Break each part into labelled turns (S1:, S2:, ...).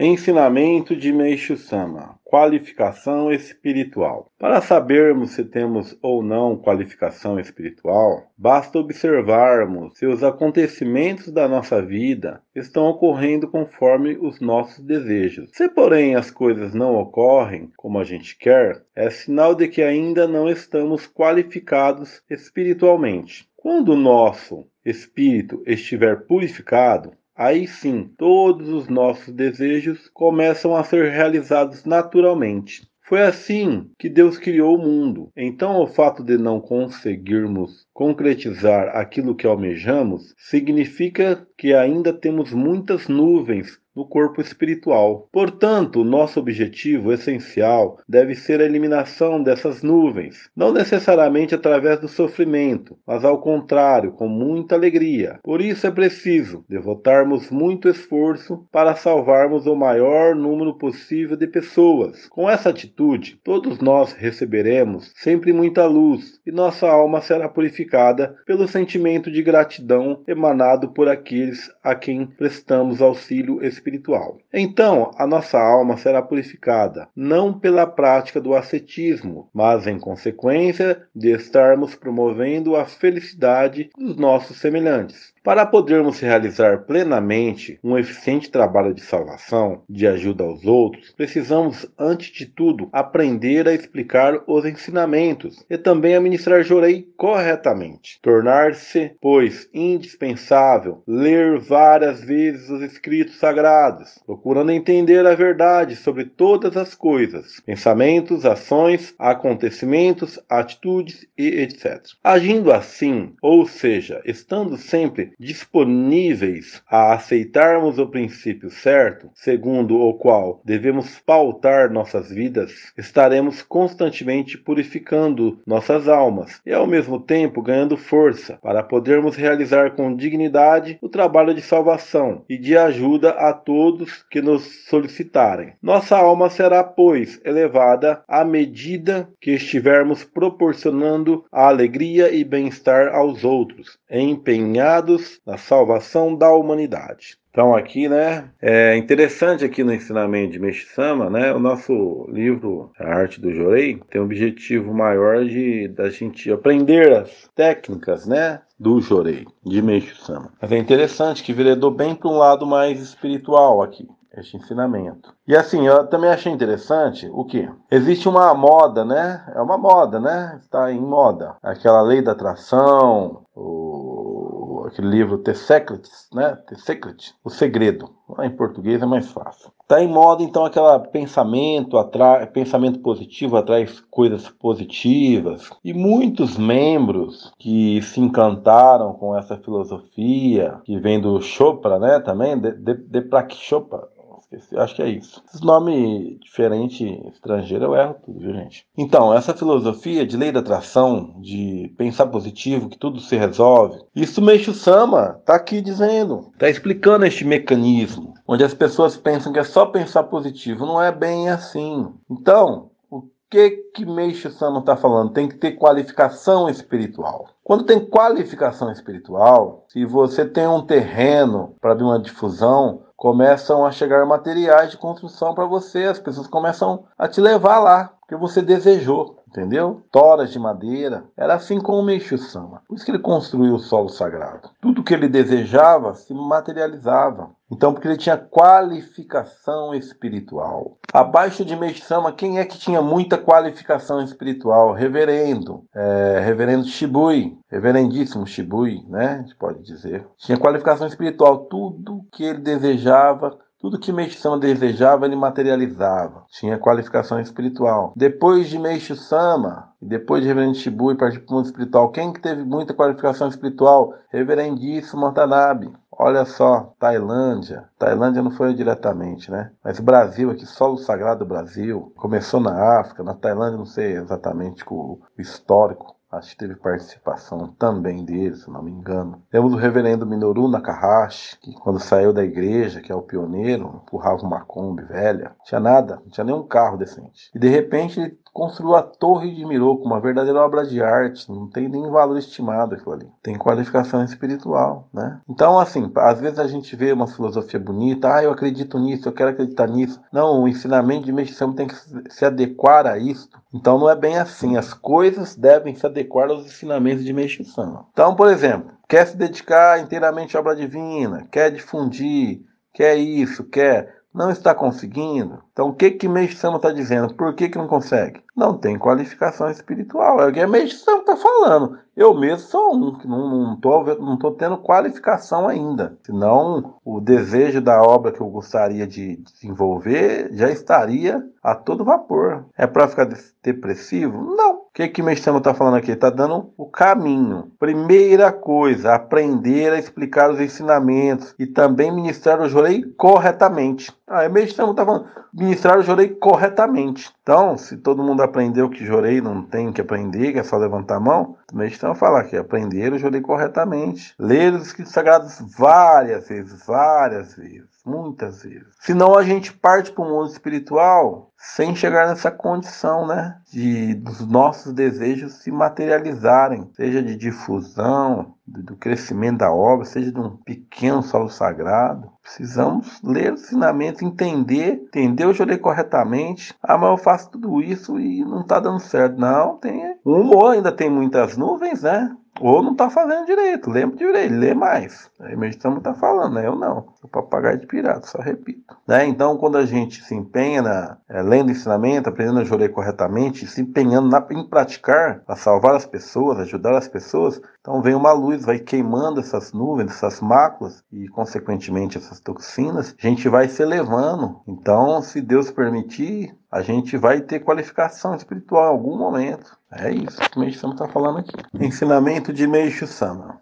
S1: Ensinamento de Meishu Sama Qualificação espiritual. Para sabermos se temos ou não qualificação espiritual, basta observarmos se os acontecimentos da nossa vida estão ocorrendo conforme os nossos desejos. Se, porém, as coisas não ocorrem como a gente quer, é sinal de que ainda não estamos qualificados espiritualmente. Quando o nosso espírito estiver purificado, aí sim todos os nossos desejos começam a ser realizados naturalmente. Foi assim que Deus criou o mundo. Então, o fato de não conseguirmos concretizar aquilo que almejamos significa que ainda temos muitas nuvens no corpo espiritual. Portanto, nosso objetivo essencial deve ser a eliminação dessas nuvens, não necessariamente através do sofrimento, mas ao contrário, com muita alegria. Por isso é preciso devotarmos muito esforço para salvarmos o maior número possível de pessoas. Com essa atitude, todos nós receberemos sempre muita luz e nossa alma será purificada pelo sentimento de gratidão emanado por aqueles a quem prestamos auxílio espiritual espiritual. Então, a nossa alma será purificada, não pela prática do ascetismo, mas em consequência de estarmos promovendo a felicidade dos nossos semelhantes. Para podermos realizar plenamente um eficiente trabalho de salvação, de ajuda aos outros, precisamos, antes de tudo, aprender a explicar os ensinamentos e também administrar Jorei corretamente. Tornar-se, pois, indispensável ler várias vezes os escritos sagrados, procurando entender a verdade sobre todas as coisas, pensamentos, ações, acontecimentos, atitudes e etc. Agindo assim, ou seja, estando sempre disponíveis a aceitarmos o princípio certo, segundo o qual devemos pautar nossas vidas, estaremos constantemente purificando nossas almas e, ao mesmo tempo, ganhando força para podermos realizar com dignidade o trabalho de salvação e de ajuda a todos que nos solicitarem. Nossa alma será, pois, elevada à medida que estivermos proporcionando a alegria e bem-estar aos outros, empenhados na salvação da humanidade. Então aqui, né, é interessante aqui no ensinamento de Meshisama, né, o nosso livro A Arte do Jorei tem um objetivo maior de da gente aprender as técnicas, né, do Jorei, de Meshisama. Mas é interessante que veredou bem para um lado mais espiritual aqui este ensinamento. E assim, eu também achei interessante o que? Existe uma moda, né? É uma moda, né? Está em moda. Aquela lei da atração, o aquele livro The Secret, né? The Secret, O Segredo. Em português é mais fácil. Está em moda então aquele pensamento atrai, pensamento positivo atrai coisas positivas e muitos membros que se encantaram com essa filosofia que vem do Chopra, né? Também de, de, de Chopra Esqueci, acho que é isso. Esse nome diferente estrangeiro eu erro tudo, viu, gente? Então, essa filosofia de lei da atração, de pensar positivo, que tudo se resolve, isso Meixo Sama tá aqui dizendo, tá explicando este mecanismo, onde as pessoas pensam que é só pensar positivo, não é bem assim. Então, o que que Meixo Sama está falando? Tem que ter qualificação espiritual. Quando tem qualificação espiritual, se você tem um terreno para abrir uma difusão, começam a chegar materiais de construção para você, as pessoas começam a te levar lá, porque você desejou entendeu? Toras de madeira. Era assim com o Meixo Sama. Por isso que ele construiu o solo sagrado. Tudo que ele desejava se materializava. Então, porque ele tinha qualificação espiritual. Abaixo de Meixo Sama, quem é que tinha muita qualificação espiritual? Reverendo. É, reverendo Shibui. Reverendíssimo Shibui, né? A gente pode dizer. Tinha qualificação espiritual. Tudo que ele desejava tudo que Meixo Sama desejava, ele materializava. Tinha qualificação espiritual. Depois de Meixo Sama, e depois de Reverendo Shibu e partir para o mundo espiritual, quem que teve muita qualificação espiritual? Reverendíssimo Watanabe. Olha só, Tailândia. Tailândia não foi diretamente, né? Mas Brasil aqui, solo sagrado do Brasil. Começou na África, na Tailândia, não sei exatamente o histórico Acho que teve participação também dele, se não me engano. Temos o reverendo Minoru Nakahashi, que quando saiu da igreja, que é o pioneiro, empurrava uma Kombi velha. Tinha nada, não tinha nenhum carro decente. E de repente ele construiu a Torre de Miroco, uma verdadeira obra de arte, não tem nem valor estimado aquilo ali. Tem qualificação espiritual, né? Então, assim, às vezes a gente vê uma filosofia bonita, ah, eu acredito nisso, eu quero acreditar nisso. Não, o ensinamento de Meixo tem que se adequar a isto. Então não é bem assim, as coisas devem se adequar aos ensinamentos de Meixo Então, por exemplo, quer se dedicar inteiramente à obra divina, quer difundir, quer isso, quer não está conseguindo. Então, o que que Meixo Sama está dizendo? Por que, que não consegue? Não tem qualificação espiritual. É o que Meixo Sama está falando. Eu mesmo sou um que não estou não tô tendo qualificação ainda. Senão, o desejo da obra que eu gostaria de desenvolver já estaria a todo vapor. É para ficar depressivo? Não. Que que Sama está falando aqui? Está dando o caminho. Primeira coisa, aprender a explicar os ensinamentos e também ministrar o jorei corretamente. Ah, é Sama está falando ministrar o jorei corretamente. Então, se todo mundo aprendeu que jorei não tem que aprender, que é só levantar a mão, também estão a falar que aprender o jorei corretamente. Ler os escritos sagrados várias vezes, várias vezes, muitas vezes. Senão a gente parte para o mundo espiritual sem chegar nessa condição, né? De dos nossos desejos se materializarem, seja de difusão, do crescimento da obra, seja de um pequeno solo sagrado. Precisamos ler os ensinamentos, entender, entender o jurei corretamente. Ah, mas eu faço tudo isso e não está dando certo. Não, tem. O humor ainda tem muitas nuvens, né? Ou não está fazendo direito, lembra direito, lê mais. Aí meditamos está falando, né? Eu não. O papagaio de pirata, só repito. Né? Então, quando a gente se empenha na, é, lendo ensinamento, aprendendo a jurar corretamente, se empenhando na, em praticar, para salvar as pessoas, ajudar as pessoas, então vem uma luz, vai queimando essas nuvens, essas máculas e, consequentemente, essas toxinas, a gente vai se elevando. Então, se Deus permitir, a gente vai ter qualificação espiritual em algum momento. É isso que o Meixo Sama está falando aqui. Ensinamento de Meixo Sama.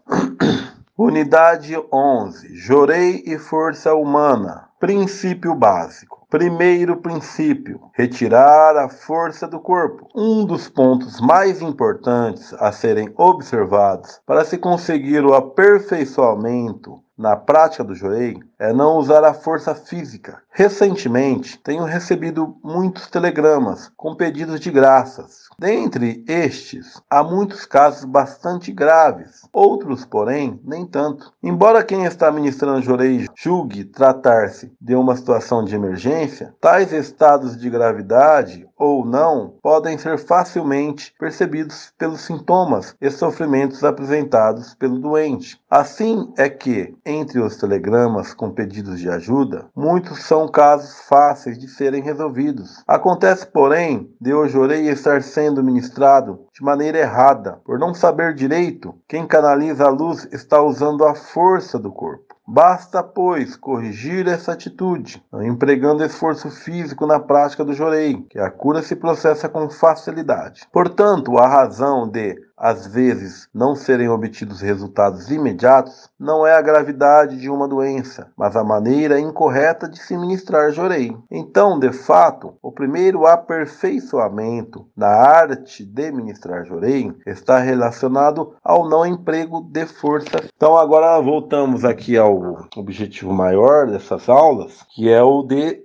S1: Unidade 11. Jorei e força humana. Princípio básico. Primeiro princípio: retirar a força do corpo. Um dos pontos mais importantes a serem observados para se conseguir o aperfeiçoamento na prática do joelho é não usar a força física. Recentemente, tenho recebido muitos telegramas com pedidos de graças. Dentre estes, há muitos casos bastante graves, outros, porém, nem tanto. Embora quem está ministrando joelho julgue tratar-se de uma situação de emergência, tais estados de gravidade ou não podem ser facilmente percebidos pelos sintomas e sofrimentos apresentados pelo doente. Assim é que, entre os telegramas com pedidos de ajuda, muitos são casos fáceis de serem resolvidos. Acontece, porém, de hoje orei estar sendo ministrado de maneira errada, por não saber direito, quem canaliza a luz está usando a força do corpo. Basta, pois, corrigir essa atitude, empregando esforço físico na prática do jorei, que a cura se processa com facilidade. Portanto, a razão de às vezes não serem obtidos resultados imediatos, não é a gravidade de uma doença, mas a maneira incorreta de se ministrar jorei. Então, de fato, o primeiro aperfeiçoamento na arte de ministrar jorei está relacionado ao não emprego de força. Então, agora voltamos aqui ao objetivo maior dessas aulas, que é o de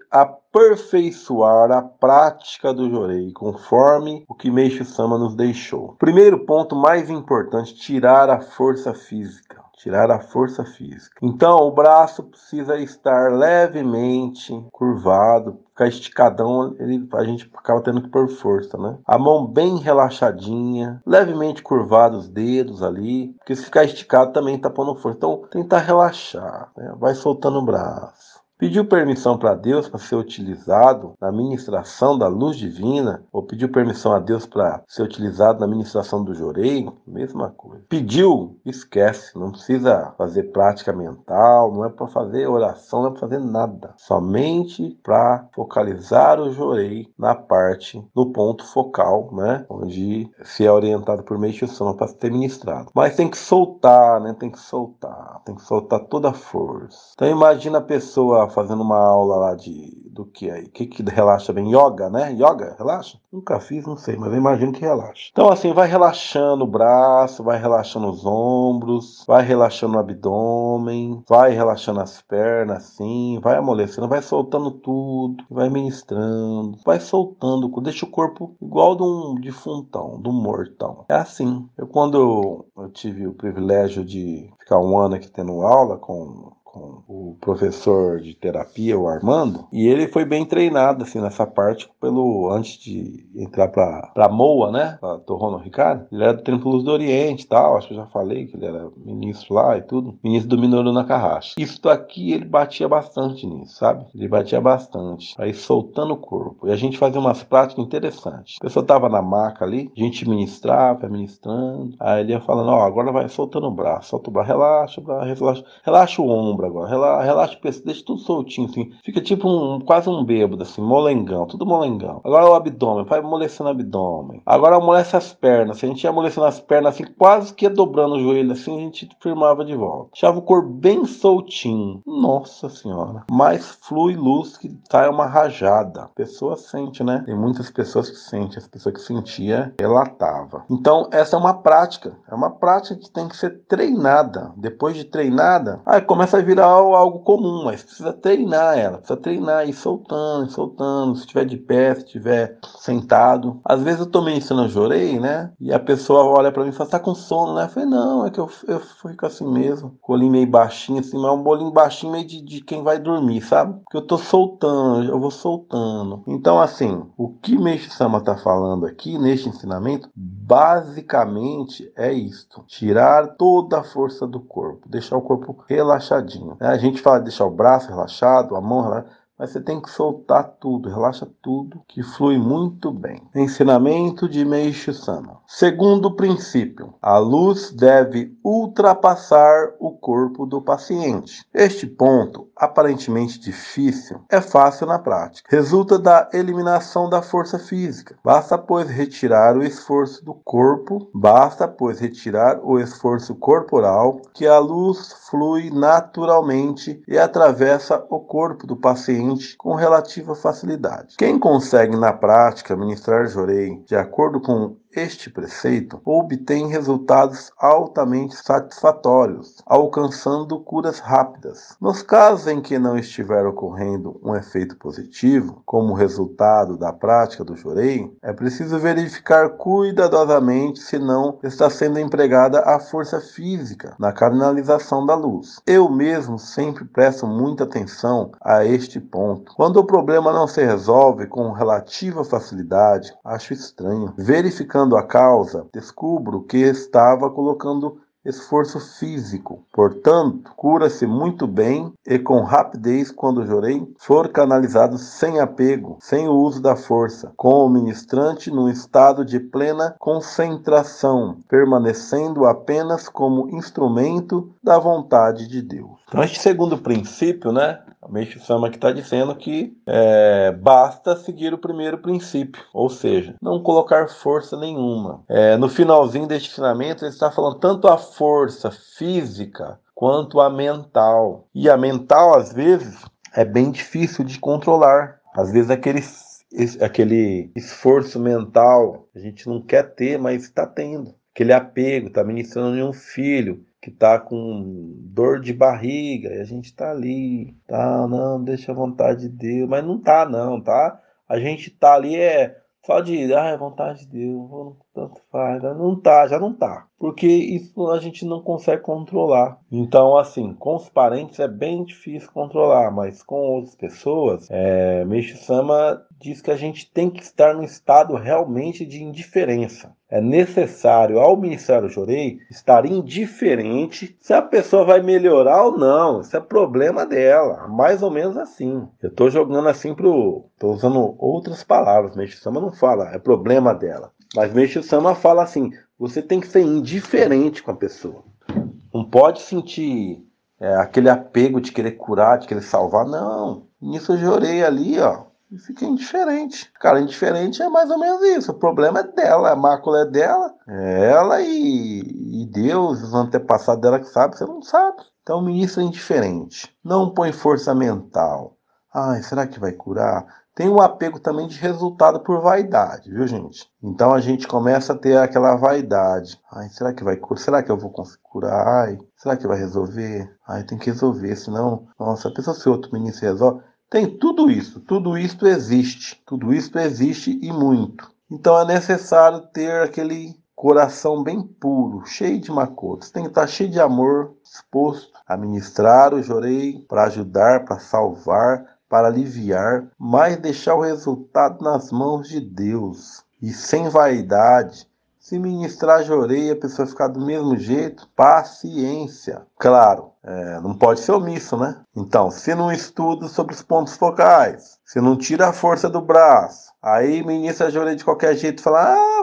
S1: aperfeiçoar a prática do jorei, conforme o que Meixo Sama nos deixou. Primeiro ponto mais importante, tirar a força física. Tirar a força física. Então, o braço precisa estar levemente curvado, ficar esticadão, ele, a gente acaba tendo que pôr força, né? A mão bem relaxadinha, levemente curvados os dedos ali, porque se ficar esticado também tá pondo força. Então, tentar relaxar, né? vai soltando o braço. Pediu permissão para Deus para ser utilizado na ministração da luz divina, ou pediu permissão a Deus para ser utilizado na ministração do jorei, mesma coisa. Pediu, esquece, não precisa fazer prática mental, não é para fazer oração, não é para fazer nada, somente para focalizar o jorei na parte, no ponto focal, né, onde se é orientado por meio de para ser ministrado. Mas tem que soltar, né, tem que soltar, tem que soltar toda a força. Então imagina a pessoa fazendo uma aula lá de do que aí? O que, que relaxa bem? Yoga, né? Yoga, relaxa? Nunca fiz, não sei, mas eu imagino que relaxa. Então, assim, vai relaxando o braço, vai relaxando os ombros, vai relaxando o abdômen, vai relaxando as pernas, assim, vai amolecendo, vai soltando tudo, vai ministrando, vai soltando, deixa o corpo igual de um defuntão, de um mortão. É assim. Eu, quando eu tive o privilégio de ficar um ano aqui tendo aula com com o professor de terapia, o Armando, e ele foi bem treinado assim nessa parte pelo antes de entrar para Moa, né? Pra Torrono Ricardo. Ele era do Templo do Oriente, tal, acho que eu já falei que ele era ministro lá e tudo, ministro do Minoru Nakahashi. Isso aqui ele batia bastante nisso, sabe? Ele batia bastante, aí soltando o corpo. E a gente fazia umas práticas interessantes. A pessoa tava na maca ali, a gente ministrava, ministrando, aí ele ia falando, ó, oh, agora vai soltando o braço, solta o braço, relaxa o braço, relaxa, relaxa o ombro agora. Relaxa, relaxa deixa tudo soltinho, assim. Fica tipo um, quase um bêbado, assim, molengão, tudo molengão. Agora o abdômen, vai amolecendo o abdômen. Agora amolece as pernas. Se a gente ia amolecendo as pernas, assim, quase que ia dobrando o joelho, assim, a gente firmava de volta. Deixava o corpo bem soltinho. Nossa senhora. Mais flui luz que sai uma rajada. A pessoa sente, né? Tem muitas pessoas que sentem. As pessoas que sentia, relatava. Então, essa é uma prática. É uma prática que tem que ser treinada. Depois de treinada, aí começa a vir virar algo comum, mas precisa treinar ela, precisa treinar, ir soltando, soltando, se estiver de pé, se estiver sentado. Às vezes eu tô ensinando, jorei, né? E a pessoa olha para mim e fala, tá com sono, né? Eu falei, não, é que eu, eu fico assim mesmo, colinho meio baixinho, assim, mas um bolinho baixinho meio de, de quem vai dormir, sabe? Porque eu tô soltando, eu vou soltando. Então, assim, o que Meixo Sama tá falando aqui neste ensinamento, basicamente é isto: tirar toda a força do corpo, deixar o corpo relaxadinho. Né? A gente fala de deixar o braço relaxado, a mão relaxada mas você tem que soltar tudo, relaxa tudo, que flui muito bem. Ensinamento de Meishu Sama. Segundo princípio, a luz deve ultrapassar o corpo do paciente. Este ponto, aparentemente difícil, é fácil na prática. Resulta da eliminação da força física. Basta, pois, retirar o esforço do corpo, basta, pois, retirar o esforço corporal, que a luz flui naturalmente e atravessa o corpo do paciente com relativa facilidade. Quem consegue na prática ministrar jorei de acordo com este preceito obtém resultados altamente satisfatórios, alcançando curas rápidas. Nos casos em que não estiver ocorrendo um efeito positivo, como resultado da prática do jorei, é preciso verificar cuidadosamente se não está sendo empregada a força física na canalização da luz. Eu mesmo sempre presto muita atenção a este ponto. Quando o problema não se resolve com relativa facilidade, acho estranho. Verificando Buscando a causa, descubro que estava colocando esforço físico. Portanto, cura-se muito bem e com rapidez quando jorei for canalizado sem apego, sem o uso da força, com o ministrante num estado de plena concentração, permanecendo apenas como instrumento da vontade de Deus. Então, este segundo princípio, né, a Meixo Sama que está dizendo que é, basta seguir o primeiro princípio, ou seja, não colocar força nenhuma. É, no finalzinho deste ensinamento, ele está falando tanto a força física quanto a mental. E a mental, às vezes, é bem difícil de controlar. Às vezes, aquele, aquele esforço mental a gente não quer ter, mas está tendo. Aquele apego, está ministrando em um filho, que tá com dor de barriga e a gente tá ali, tá, não, deixa a vontade de Deus, mas não tá não, tá? A gente tá ali é só de, ah, é vontade de Deus, tanto faz, não tá, já não tá, porque isso a gente não consegue controlar. Então, assim, com os parentes é bem difícil controlar, mas com outras pessoas, é, Sama diz que a gente tem que estar no estado realmente de indiferença. É necessário, ao ministrar o Jorei, estar indiferente se a pessoa vai melhorar ou não. Isso é problema dela. Mais ou menos assim. Eu estou jogando assim pro. Estou usando outras palavras. Meixo Sama não fala, é problema dela. Mas Meixo Sama fala assim: você tem que ser indiferente com a pessoa. Não pode sentir é, aquele apego de querer curar, de querer salvar. Não. Nisso eu jorei ali, ó e indiferente. Cara, indiferente é mais ou menos isso. O problema é dela, a mácula é dela. É ela e, e Deus, os antepassados dela que sabe, você não sabe. Então ministra indiferente, não põe força mental. Ai, será que vai curar? Tem um apego também de resultado por vaidade, viu, gente? Então a gente começa a ter aquela vaidade. Ai, será que vai curar? Será que eu vou conseguir curar? Ai, será que vai resolver? Ai, tem que resolver, senão, nossa, a pessoa se outro ministro resolve. Tem tudo isso, tudo isso existe, tudo isso existe e muito. Então é necessário ter aquele coração bem puro, cheio de macotas. Tem que estar cheio de amor, disposto a ministrar o jorei para ajudar, para salvar, para aliviar, mas deixar o resultado nas mãos de Deus. E sem vaidade, se ministrar jorei a pessoa ficar do mesmo jeito, paciência. Claro, é, não pode ser omisso, né? Então, se não estuda sobre os pontos focais, se não tira a força do braço, aí ministra jorei de qualquer jeito e fala, ah,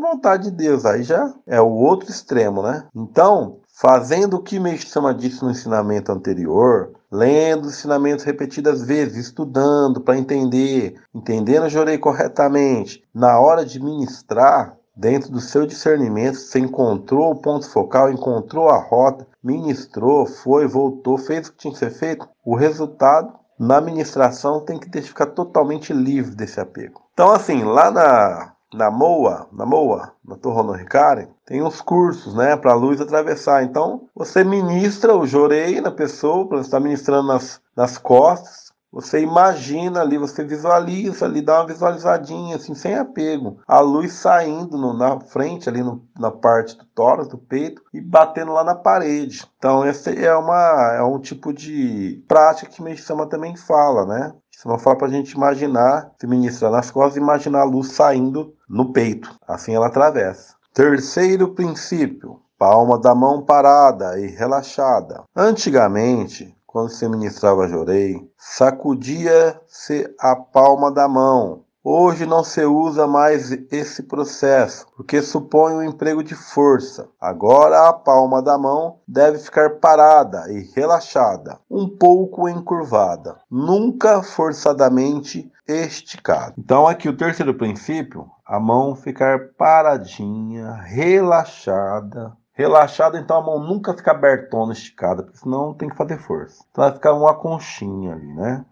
S1: vontade de Deus, aí já é o outro extremo, né? Então, fazendo o que Meixama disse no ensinamento anterior, lendo os ensinamentos repetidas vezes, estudando para entender, entendendo o jorei corretamente, na hora de ministrar, dentro do seu discernimento, você encontrou o ponto focal, encontrou a rota, ministrou, foi, voltou, fez o que tinha que ser feito, o resultado na ministração tem que ficar totalmente livre desse apego. Então, assim, lá na na MOA, na MOA, na Torre Honor Ricari, tem uns cursos, né, para a luz atravessar. Então, você ministra o jorei na pessoa, para estar ministrando nas, nas costas. Você imagina ali, você visualiza ali, dá uma visualizadinha, assim, sem apego. A luz saindo no, na frente, ali no, na parte do tórax, do peito, e batendo lá na parede. Então, esse é, uma, é um tipo de prática que Meixama também fala, né? Não fala para a gente imaginar, se ministrar nas costas, imaginar a luz saindo no peito. Assim ela atravessa. Terceiro princípio: palma da mão parada e relaxada. Antigamente, quando se ministrava jorei, sacudia-se a palma da mão Hoje não se usa mais esse processo, porque supõe um emprego de força. Agora a palma da mão deve ficar parada e relaxada, um pouco encurvada, nunca forçadamente esticada. Então aqui o terceiro princípio, a mão ficar paradinha, relaxada, Relaxada, então a mão nunca fica abertona, esticada, porque senão tem que fazer força. Então vai ficar uma conchinha ali, né?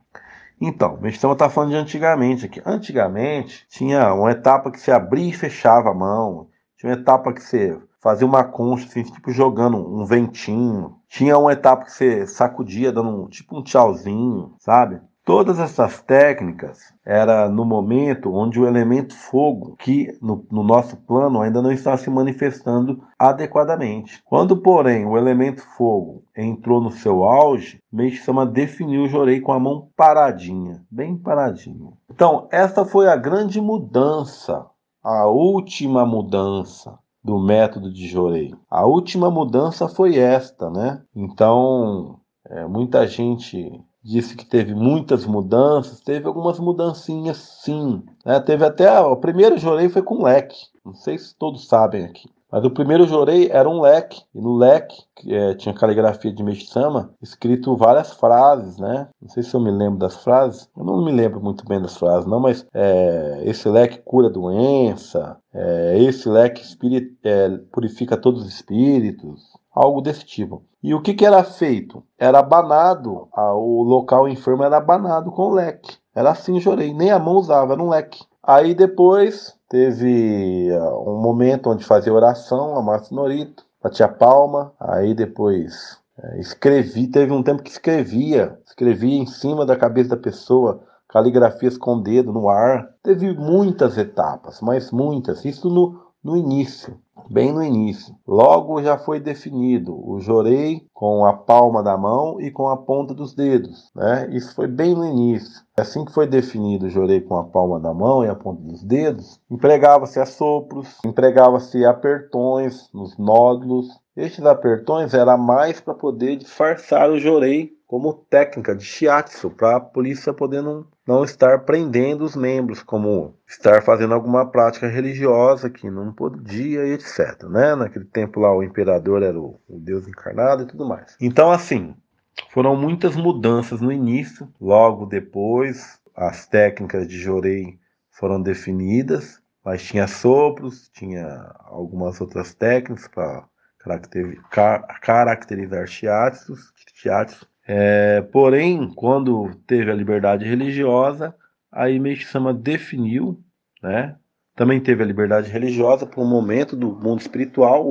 S1: Então, a gente está falando de antigamente aqui. Antigamente, tinha uma etapa que você abria e fechava a mão. Tinha uma etapa que você fazia uma concha, assim, tipo jogando um ventinho. Tinha uma etapa que você sacudia, dando um, tipo um tchauzinho, sabe? Todas essas técnicas era no momento onde o elemento fogo, que no, no, nosso plano ainda não está se manifestando adequadamente. Quando, porém, o elemento fogo entrou no seu auge, Meixama definiu o Jorei com a mão paradinha, bem paradinha. Então, essa foi a grande mudança, a última mudança do método de Jorei. A última mudança foi esta, né? Então, é, muita gente disse que teve muitas mudanças, teve algumas mudancinhas sim. Né? Teve até. O primeiro jorei foi com leque. Não sei se todos sabem aqui. Mas o primeiro jorei era um leque, e no leque é, tinha caligrafia de Meshama, escrito várias frases, né? Não sei se eu me lembro das frases, eu não me lembro muito bem das frases, não, mas é, esse leque cura doença, é, esse leque é, purifica todos os espíritos, algo desse tipo. E o que, que era feito? Era abanado, o local enfermo era abanado com leque. Era assim, chorei. Nem a mão usava, era um leque. Aí depois teve uh, um momento onde fazia oração, a Márcia Norito, batia palma. Aí depois é, escrevi, teve um tempo que escrevia, escrevia em cima da cabeça da pessoa, caligrafias com o dedo no ar. Teve muitas etapas, mas muitas. Isso no, no início bem no início. Logo já foi definido o jorei com a palma da mão e com a ponta dos dedos. Né? Isso foi bem no início. Assim que foi definido o jorei com a palma da mão e a ponta dos dedos, empregava-se assopros, empregava-se apertões nos nódulos. Estes apertões era mais para poder disfarçar o jorei como técnica de shiatsu, para a polícia poder não, não estar prendendo os membros, como estar fazendo alguma prática religiosa que não podia e etc. Né? Naquele tempo lá o imperador era o, o Deus encarnado e tudo mais. Então, assim, foram muitas mudanças no início, logo depois as técnicas de Jorei foram definidas, mas tinha sopros, tinha algumas outras técnicas para caracterizar shiatsus, shiatsu. É, porém, quando teve a liberdade religiosa, aí Meixo Sama definiu, né? Também teve a liberdade religiosa para um momento do mundo espiritual,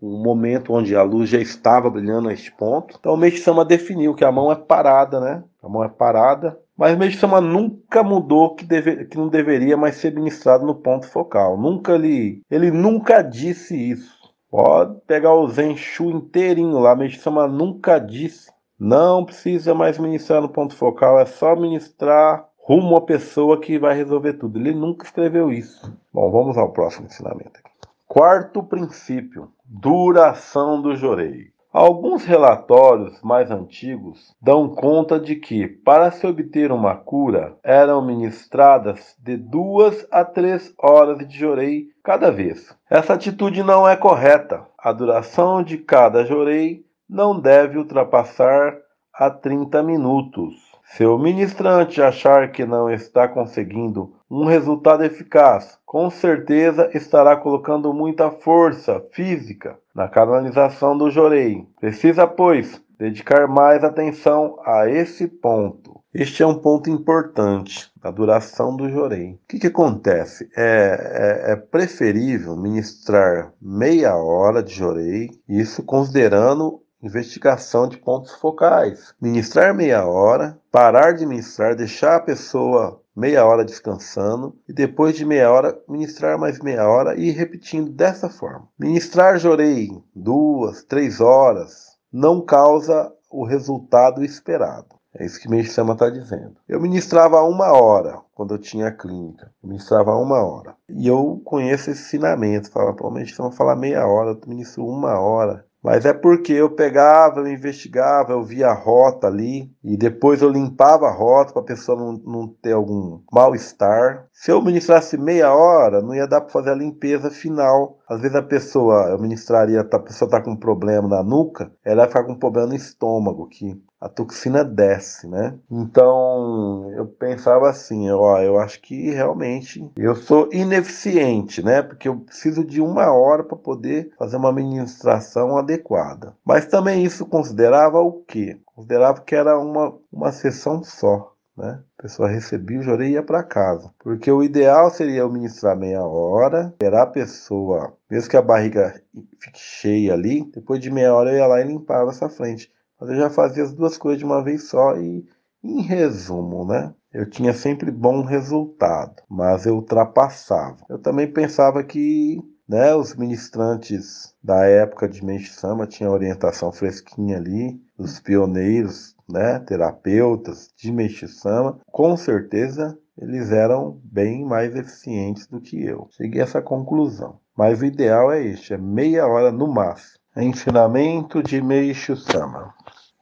S1: um momento onde a luz já estava brilhando a este ponto. Então Sama definiu que a mão é parada, né? A mão é parada, mas Sama nunca mudou que, deve, que não deveria mais ser ministrado no ponto focal. Nunca ele, ele nunca disse isso. Pode pegar o Zen Shu inteirinho lá, Meixo Sama nunca disse. Não precisa mais ministrar no ponto focal, é só ministrar rumo à pessoa que vai resolver tudo. Ele nunca escreveu isso. Bom, vamos ao próximo ensinamento. Quarto princípio: duração do jorei. Alguns relatórios mais antigos dão conta de que, para se obter uma cura, eram ministradas de duas a três horas de jorei cada vez. Essa atitude não é correta. A duração de cada jorei não deve ultrapassar a 30 minutos. Se o ministrante achar que não está conseguindo um resultado eficaz, com certeza estará colocando muita força física na canalização do jorei. Precisa, pois, dedicar mais atenção a esse ponto. Este é um ponto importante, a duração do jorei. O que, que acontece? É, é, é, preferível ministrar meia hora de jorei, isso considerando investigação de pontos focais. Ministrar meia hora, parar de ministrar, deixar a pessoa meia hora descansando e depois de meia hora ministrar mais meia hora e repetindo dessa forma. Ministrar jorei duas, três horas não causa o resultado esperado. É isso que Meixama está dizendo. Eu ministrava uma hora quando eu tinha a clínica. Eu ministrava uma hora. E eu conheço esse ensinamento. Falava, pô, Meixama fala meia hora, eu ministro uma hora. Mas é porque eu pegava, eu investigava, eu via a rota ali e depois eu limpava a rota para a pessoa não, não ter algum mal-estar. Se eu ministrasse meia hora, não ia dar para fazer a limpeza final. Às vezes a pessoa, eu ministraria, a pessoa está com um problema na nuca, ela vai ficar com um problema no estômago, que a toxina desce, né? Então eu pensava assim, ó, eu acho que realmente eu sou ineficiente, né? Porque eu preciso de uma hora para poder fazer uma administração adequada. Mas também isso considerava o quê? Considerava que era uma, uma sessão só. Né? A pessoa recebia jorei e ia para casa. Porque o ideal seria eu ministrar meia hora, esperar a pessoa, mesmo que a barriga fique cheia ali, depois de meia hora eu ia lá e limpava essa frente. Mas eu já fazia as duas coisas de uma vez só e, em resumo, né? Eu tinha sempre bom resultado, mas eu ultrapassava. Eu também pensava que né, os ministrantes da época de Menchi Sama tinham orientação fresquinha ali, os pioneiros, né, terapeutas de Menchi Sama, com certeza eles eram bem mais eficientes do que eu. Cheguei a essa conclusão. Mas o ideal é este, é meia hora no máximo. Ensinamento de Meishu Sama.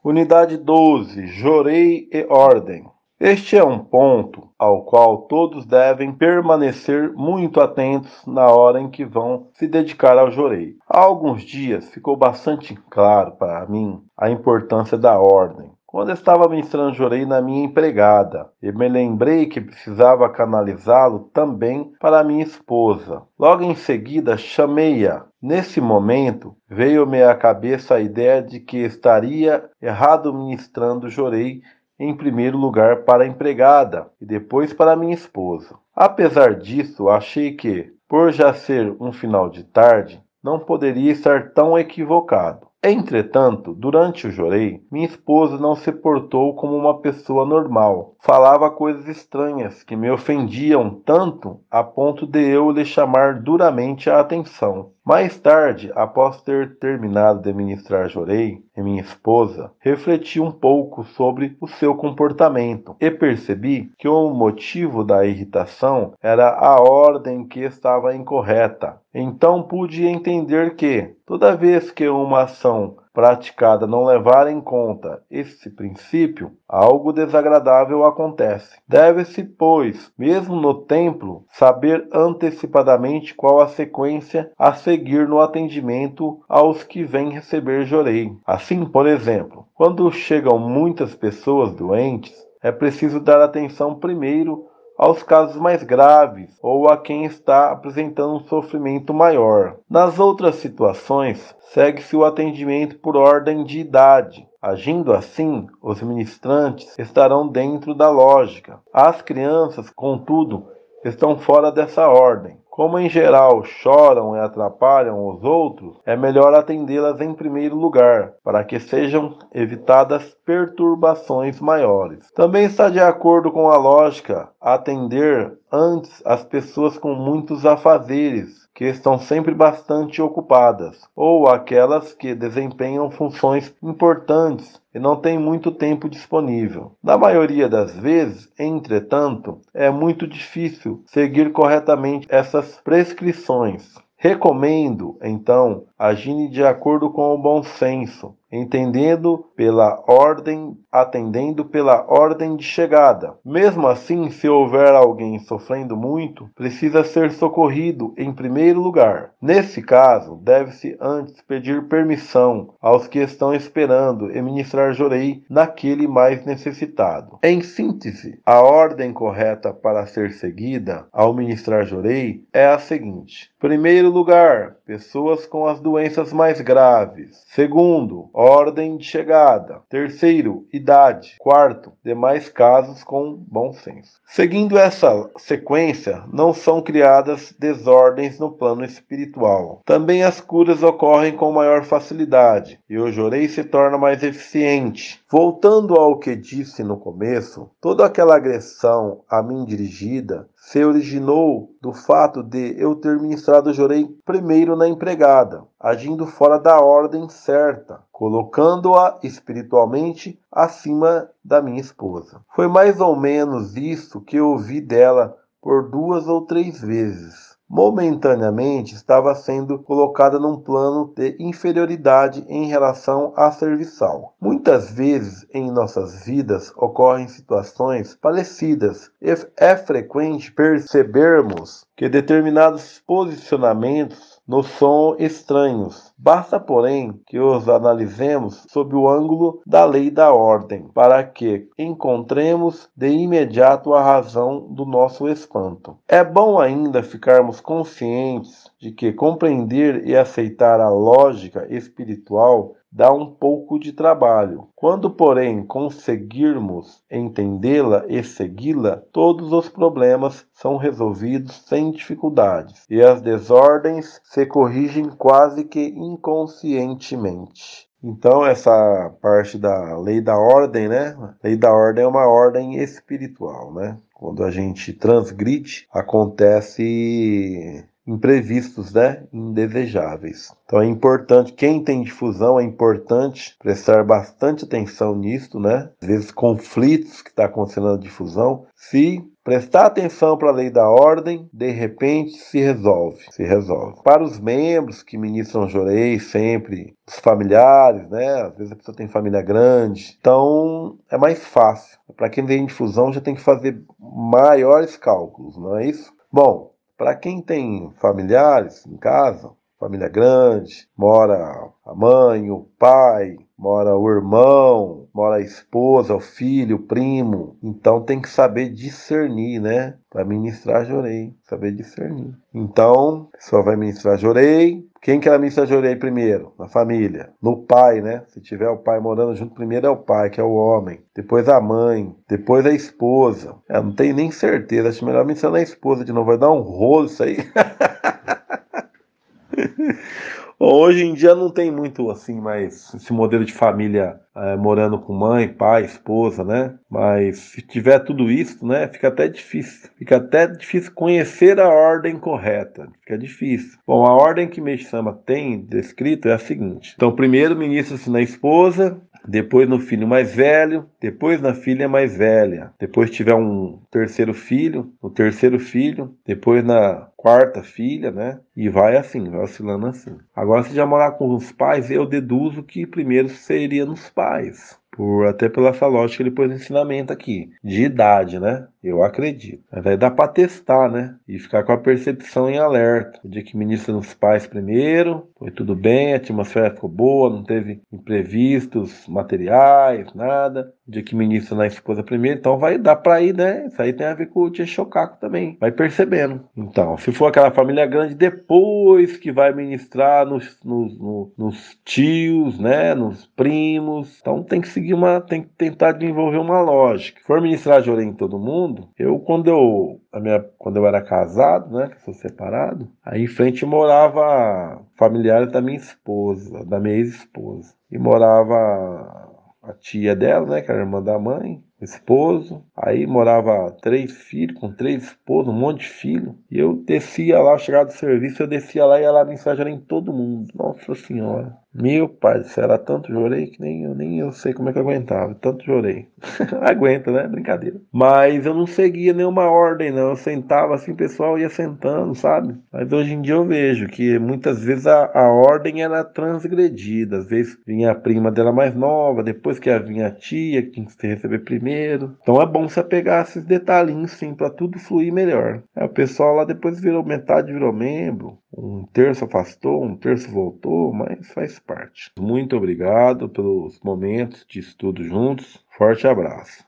S1: Unidade 12. Jorei e ordem. Este é um ponto ao qual todos devem permanecer muito atentos na hora em que vão se dedicar ao jorei. Há alguns dias ficou bastante claro para mim a importância da ordem quando estava ministrando jorei na minha empregada, e me lembrei que precisava canalizá-lo também para minha esposa. Logo em seguida, chamei-a. Nesse momento, veio-me à cabeça a ideia de que estaria errado ministrando jorei em primeiro lugar para a empregada e depois para minha esposa. Apesar disso, achei que, por já ser um final de tarde, não poderia estar tão equivocado. Entretanto, durante o jorei, minha esposa não se portou como uma pessoa normal. Falava coisas estranhas que me ofendiam tanto a ponto de eu lhe chamar duramente a atenção. Mais tarde, após ter terminado de ministrar Jorei e minha esposa, refleti um pouco sobre o seu comportamento e percebi que o motivo da irritação era a ordem que estava incorreta. Então pude entender que, toda vez que uma ação praticada não levar em conta esse princípio, algo desagradável acontece. Deve-se, pois, mesmo no templo, saber antecipadamente qual a sequência a seguir no atendimento aos que vêm receber jorei. Assim, por exemplo, quando chegam muitas pessoas doentes, é preciso dar atenção primeiro aos casos mais graves ou a quem está apresentando um sofrimento maior. Nas outras situações, segue-se o atendimento por ordem de idade. Agindo assim, os ministrantes estarão dentro da lógica. As crianças, contudo, estão fora dessa ordem. Como em geral choram e atrapalham os outros, é melhor atendê-las em primeiro lugar, para que sejam evitadas perturbações maiores. Também está de acordo com a lógica atender antes as pessoas com muitos afazeres, que estão sempre bastante ocupadas, ou aquelas que desempenham funções importantes e não têm muito tempo disponível. Na maioria das vezes, entretanto, é muito difícil seguir corretamente essas prescrições. Recomendo, então, agir de acordo com o bom senso, entendendo pela ordem, atendendo pela ordem de chegada. Mesmo assim, se houver alguém sofrendo muito, precisa ser socorrido em primeiro lugar. Nesse caso, deve-se antes pedir permissão aos que estão esperando e ministrar jorei naquele mais necessitado. Em síntese, a ordem correta para ser seguida ao ministrar jorei é a seguinte: primeiro lugar, pessoas com as doenças mais graves. Segundo, ordem de chegada. Terceiro, idade. Quarto, demais casos com bom senso. Seguindo essa sequência, não são criadas desordens no plano espiritual. Também as curas ocorrem com maior facilidade e o jorei se torna mais eficiente. Voltando ao que disse no começo, toda aquela agressão a mim dirigida se originou do fato de eu ter ministrado jorei primeiro na empregada, agindo fora da ordem certa, colocando-a espiritualmente acima da minha esposa. Foi mais ou menos isso que eu ouvi dela por duas ou três vezes momentaneamente estava sendo colocada num plano de inferioridade em relação à serviçal. Muitas vezes em nossas vidas ocorrem situações parecidas e é frequente percebermos que determinados posicionamentos nos são estranhos. Basta, porém, que os analisemos sob o ângulo da lei da ordem, para que encontremos de imediato a razão do nosso espanto. É bom ainda ficarmos conscientes de que compreender e aceitar a lógica espiritual dá um pouco de trabalho. Quando, porém, conseguirmos entendê-la e segui-la, todos os problemas são resolvidos sem dificuldades e as desordens se corrigem quase que inconscientemente. Então, essa parte da lei da ordem, né? lei da ordem é uma ordem espiritual, né? Quando a gente transgride, acontece imprevistos, né? indesejáveis. Então é importante, quem tem difusão é importante prestar bastante atenção nisso, né? Às vezes conflitos que está acontecendo na difusão, se prestar atenção para a lei da ordem, de repente se resolve, se resolve. Para os membros que ministram jorei sempre, os familiares, né? Às vezes a pessoa tem família grande, então é mais fácil. Para quem tem difusão já tem que fazer maiores cálculos, não é isso? Bom, para quem tem familiares em casa, família grande, mora a mãe, o pai, mora o irmão, mora a esposa, o filho, o primo. Então tem que saber discernir, né? Para ministrar jorei, saber discernir. Então, pessoa vai ministrar jorei. Quem que ela ministra jorei primeiro? Na família. No pai, né? Se tiver o pai morando junto, primeiro é o pai, que é o homem. Depois a mãe. Depois a esposa. Eu não tenho nem certeza. Acho melhor ministrar na esposa de novo. Vai dar um rolo isso aí. Hoje em dia não tem muito assim, mais esse modelo de família é, morando com mãe, pai, esposa, né? Mas se tiver tudo isso, né? Fica até difícil. Fica até difícil conhecer a ordem correta. Fica difícil. Bom, a ordem que Meixo Sama tem descrito é a seguinte. Então, primeiro ministra-se na esposa, depois no filho mais velho, depois na filha mais velha, depois tiver um terceiro filho, no terceiro filho, depois na quarta filha, né? E vai assim, vai oscilando assim. Agora, se já morar com os pais, eu deduzo que primeiro seria nos pais. Por, até pela essa lógica ele pôs ensinamento aqui, de idade, né? Eu acredito. Mas aí dá para testar, né? E ficar com a percepção em alerta. O dia que ministra nos pais primeiro, foi tudo bem, a atmosfera ficou boa, não teve imprevistos materiais, nada. O dia que ministra na esposa primeiro, então vai dar para ir, né? Isso aí tem a ver com o tia Chocaco também. Vai percebendo. Então, se for aquela família grande, depois que vai ministrar nos, nos, nos, nos tios, né? Nos primos. Então tem que seguir uma. Tem que tentar desenvolver uma lógica. Se for ministrar Jorei em todo mundo, eu, quando eu. A minha, quando eu era casado, né? Que sou separado, aí em frente morava familiares da minha esposa, da minha ex-esposa. E morava a tia dela, né, que era irmã da mãe, esposo. Aí morava três filhos, com três esposos, um monte de filho. E eu descia lá, chegava do serviço, eu descia lá e ia lá mensagem em todo mundo. Nossa Senhora. Meu pai, era tanto chorei que nem eu, nem eu sei como é que eu aguentava. Tanto chorei. Aguenta, né? Brincadeira. Mas eu não seguia nenhuma ordem, não. Eu sentava assim, o pessoal ia sentando, sabe? Mas hoje em dia eu vejo que muitas vezes a, a ordem era transgredida. Às vezes vinha a prima dela mais nova, depois que vinha a tia, que tinha que receber primeiro. Então é bom você pegar esses detalhinhos, sim, para tudo fluir melhor. É, o pessoal lá depois virou metade, virou membro. Um terço afastou, um terço voltou, mas faz parte. Muito obrigado pelos momentos de estudo juntos. Forte abraço.